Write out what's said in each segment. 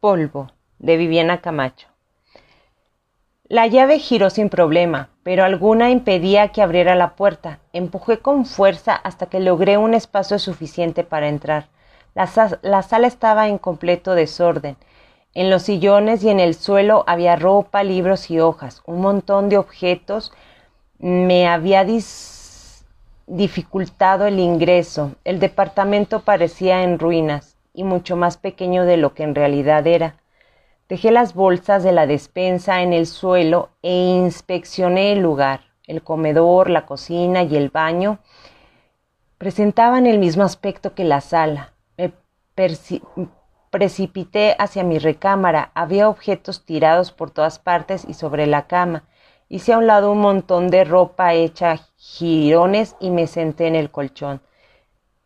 Polvo, de Viviana Camacho. La llave giró sin problema, pero alguna impedía que abriera la puerta. Empujé con fuerza hasta que logré un espacio suficiente para entrar. La, la, sala estaba en completo desorden. En los sillones y en el suelo había ropa, libros y hojas. Un montón de objetos me había dificultado el ingreso. El departamento parecía en ruinas y mucho más pequeño de lo que en realidad era. Dejé las bolsas de la despensa en el suelo e inspeccioné el lugar. El comedor, la cocina y el baño presentaban el mismo aspecto que la sala. Me precipité hacia mi recámara. Había objetos tirados por todas partes y sobre la cama. Hice a un lado un montón de ropa hecha jirones y me senté en el colchón.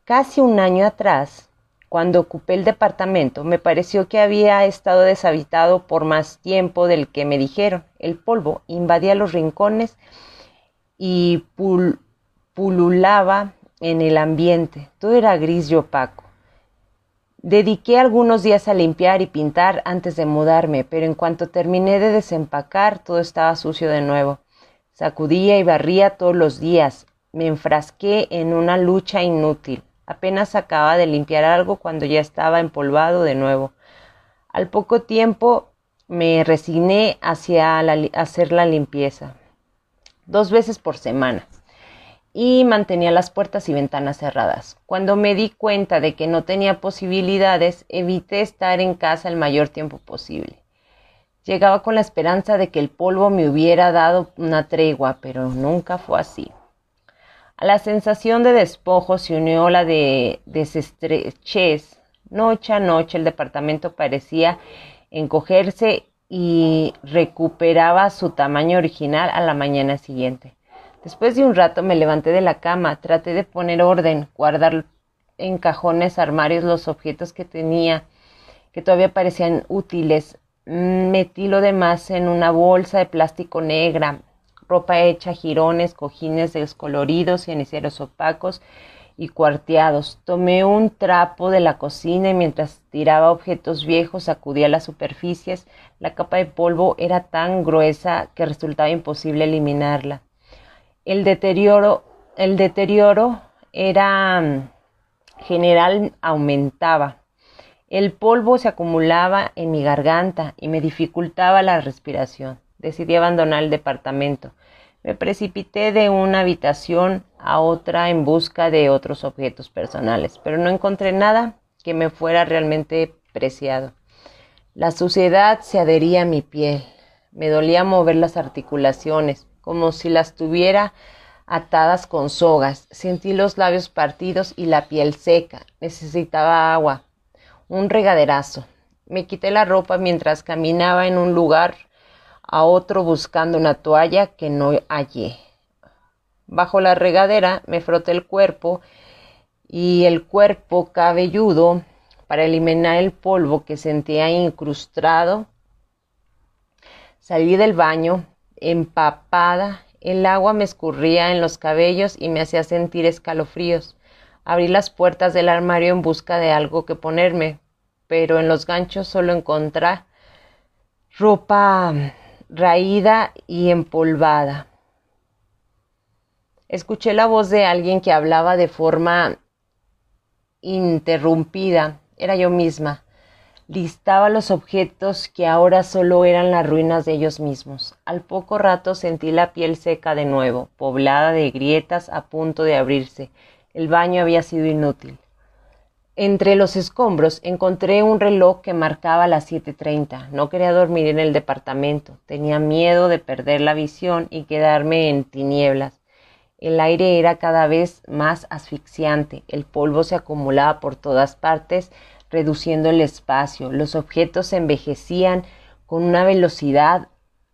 Casi un año atrás, cuando ocupé el departamento, me pareció que había estado deshabitado por más tiempo del que me dijeron. El polvo invadía los rincones y pululaba en el ambiente. Todo era gris y opaco. Dediqué algunos días a limpiar y pintar antes de mudarme, pero en cuanto terminé de desempacar, todo estaba sucio de nuevo. Sacudía y barría todos los días. Me enfrasqué en una lucha inútil. Apenas acaba de limpiar algo cuando ya estaba empolvado de nuevo. Al poco tiempo me resigné hacia hacer la limpieza, dos veces por semana, y mantenía las puertas y ventanas cerradas. Cuando me di cuenta de que no tenía posibilidades, evité estar en casa el mayor tiempo posible. Llegaba con la esperanza de que el polvo me hubiera dado una tregua, pero nunca fue así. A la sensación de despojo se unió la de desestrechez. Noche a noche el departamento parecía encogerse y recuperaba su tamaño original a la mañana siguiente. Después de un rato me levanté de la cama, traté de poner orden, guardar en cajones, armarios los objetos que tenía, que todavía parecían útiles. Metí lo demás en una bolsa de plástico negra, ropa hecha, jirones, cojines descoloridos, ceniceros opacos y cuarteados. Tomé un trapo de la cocina y mientras tiraba objetos viejos sacudía las superficies. La capa de polvo era tan gruesa que resultaba imposible eliminarla. El deterioro, el deterioro era mm, general aumentaba. El polvo se acumulaba en mi garganta y me dificultaba la respiración decidí abandonar el departamento. Me precipité de una habitación a otra en busca de otros objetos personales, pero no encontré nada que me fuera realmente preciado. La suciedad se adhería a mi piel. Me dolía mover las articulaciones, como si las tuviera atadas con sogas. Sentí los labios partidos y la piel seca. Necesitaba agua, un regaderazo. Me quité la ropa mientras caminaba en un lugar a otro buscando una toalla que no hallé. Bajo la regadera me froté el cuerpo y el cuerpo cabelludo para eliminar el polvo que sentía incrustado. Salí del baño empapada, el agua me escurría en los cabellos y me hacía sentir escalofríos. Abrí las puertas del armario en busca de algo que ponerme, pero en los ganchos solo encontré ropa raída y empolvada. Escuché la voz de alguien que hablaba de forma interrumpida. Era yo misma. Listaba los objetos que ahora solo eran las ruinas de ellos mismos. Al poco rato sentí la piel seca de nuevo, poblada de grietas a punto de abrirse. El baño había sido inútil. Entre los escombros encontré un reloj que marcaba las 7.30. No quería dormir en el departamento. Tenía miedo de perder la visión y quedarme en tinieblas. El aire era cada vez más asfixiante. El polvo se acumulaba por todas partes, reduciendo el espacio. Los objetos se envejecían con una velocidad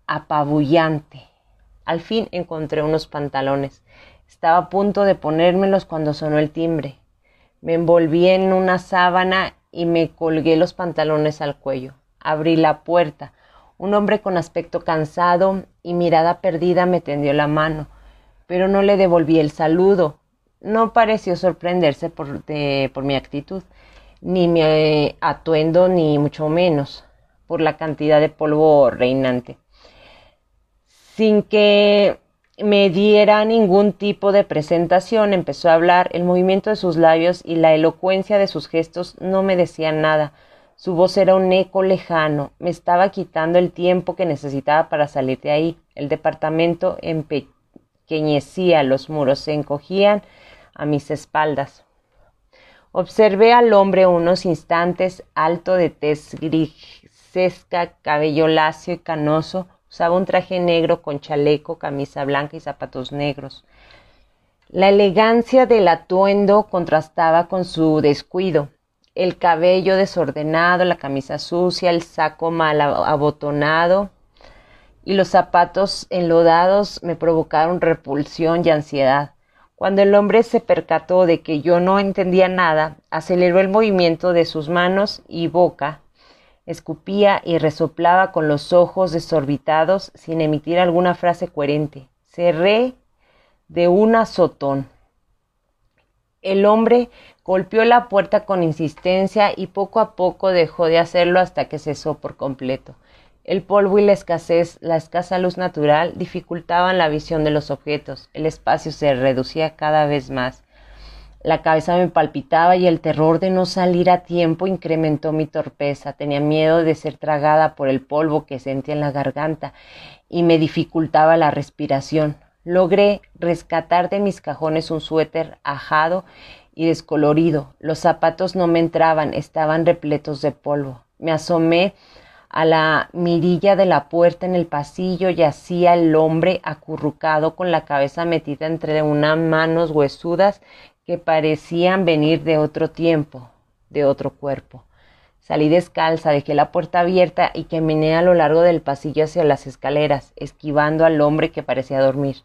apabullante. Al fin encontré unos pantalones. Estaba a punto de ponérmelos cuando sonó el timbre. Me envolví en una sábana y me colgué los pantalones al cuello. Abrí la puerta. Un hombre con aspecto cansado y mirada perdida me tendió la mano, pero no le devolví el saludo. No pareció sorprenderse por, por mi actitud, ni mi atuendo, ni mucho menos. por la cantidad de polvo reinante. Sin que me diera ningún tipo de presentación, empezó a hablar, el movimiento de sus labios y la elocuencia de sus gestos no me decían nada. Su voz era un eco lejano, me estaba quitando el tiempo que necesitaba para salir de ahí. El departamento empequeñecía, los muros se encogían a mis espaldas. Observé al hombre unos instantes, alto de tez grisesca, cabello lacio y canoso, usaba un traje negro con chaleco, camisa blanca y zapatos negros. La elegancia del atuendo contrastaba con su descuido. El cabello desordenado, la camisa sucia, el saco mal abotonado y los zapatos enlodados me provocaron repulsión y ansiedad. Cuando el hombre se percató de que yo no entendía nada, aceleró el movimiento de sus manos y boca, escupía y resoplaba con los ojos desorbitados sin emitir alguna frase coherente. Cerré de un azotón. El hombre golpeó la puerta con insistencia y poco a poco dejó de hacerlo hasta que cesó por completo. El polvo y la escasez, la escasa luz natural, dificultaban la visión de los objetos. El espacio se reducía cada vez más. La cabeza me palpitaba y el terror de no salir a tiempo incrementó mi torpeza. Tenía miedo de ser tragada por el polvo que sentía en la garganta y me dificultaba la respiración. Logré rescatar de mis cajones un suéter ajado y descolorido. Los zapatos no me entraban, estaban repletos de polvo. Me asomé a la mirilla de la puerta en el pasillo yacía el hombre acurrucado con la cabeza metida entre unas manos huesudas que parecían venir de otro tiempo, de otro cuerpo. Salí descalza, dejé la puerta abierta y caminé a lo largo del pasillo hacia las escaleras, esquivando al hombre que parecía dormir.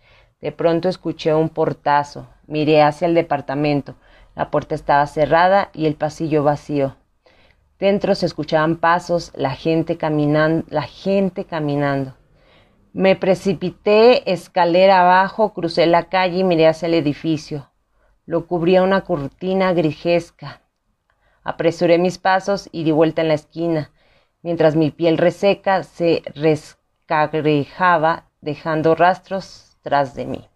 De pronto escuché un portazo. Miré hacia el departamento. La puerta estaba cerrada y el pasillo vacío. Dentro se escuchaban pasos, la gente caminando, la gente caminando. Me precipité escalera abajo, crucé la calle y miré hacia el edificio. Lo cubría una cortina grijesca. Apresuré mis pasos y di vuelta en la esquina, mientras mi piel reseca se rescagrejaba, dejando rastros tras de mí.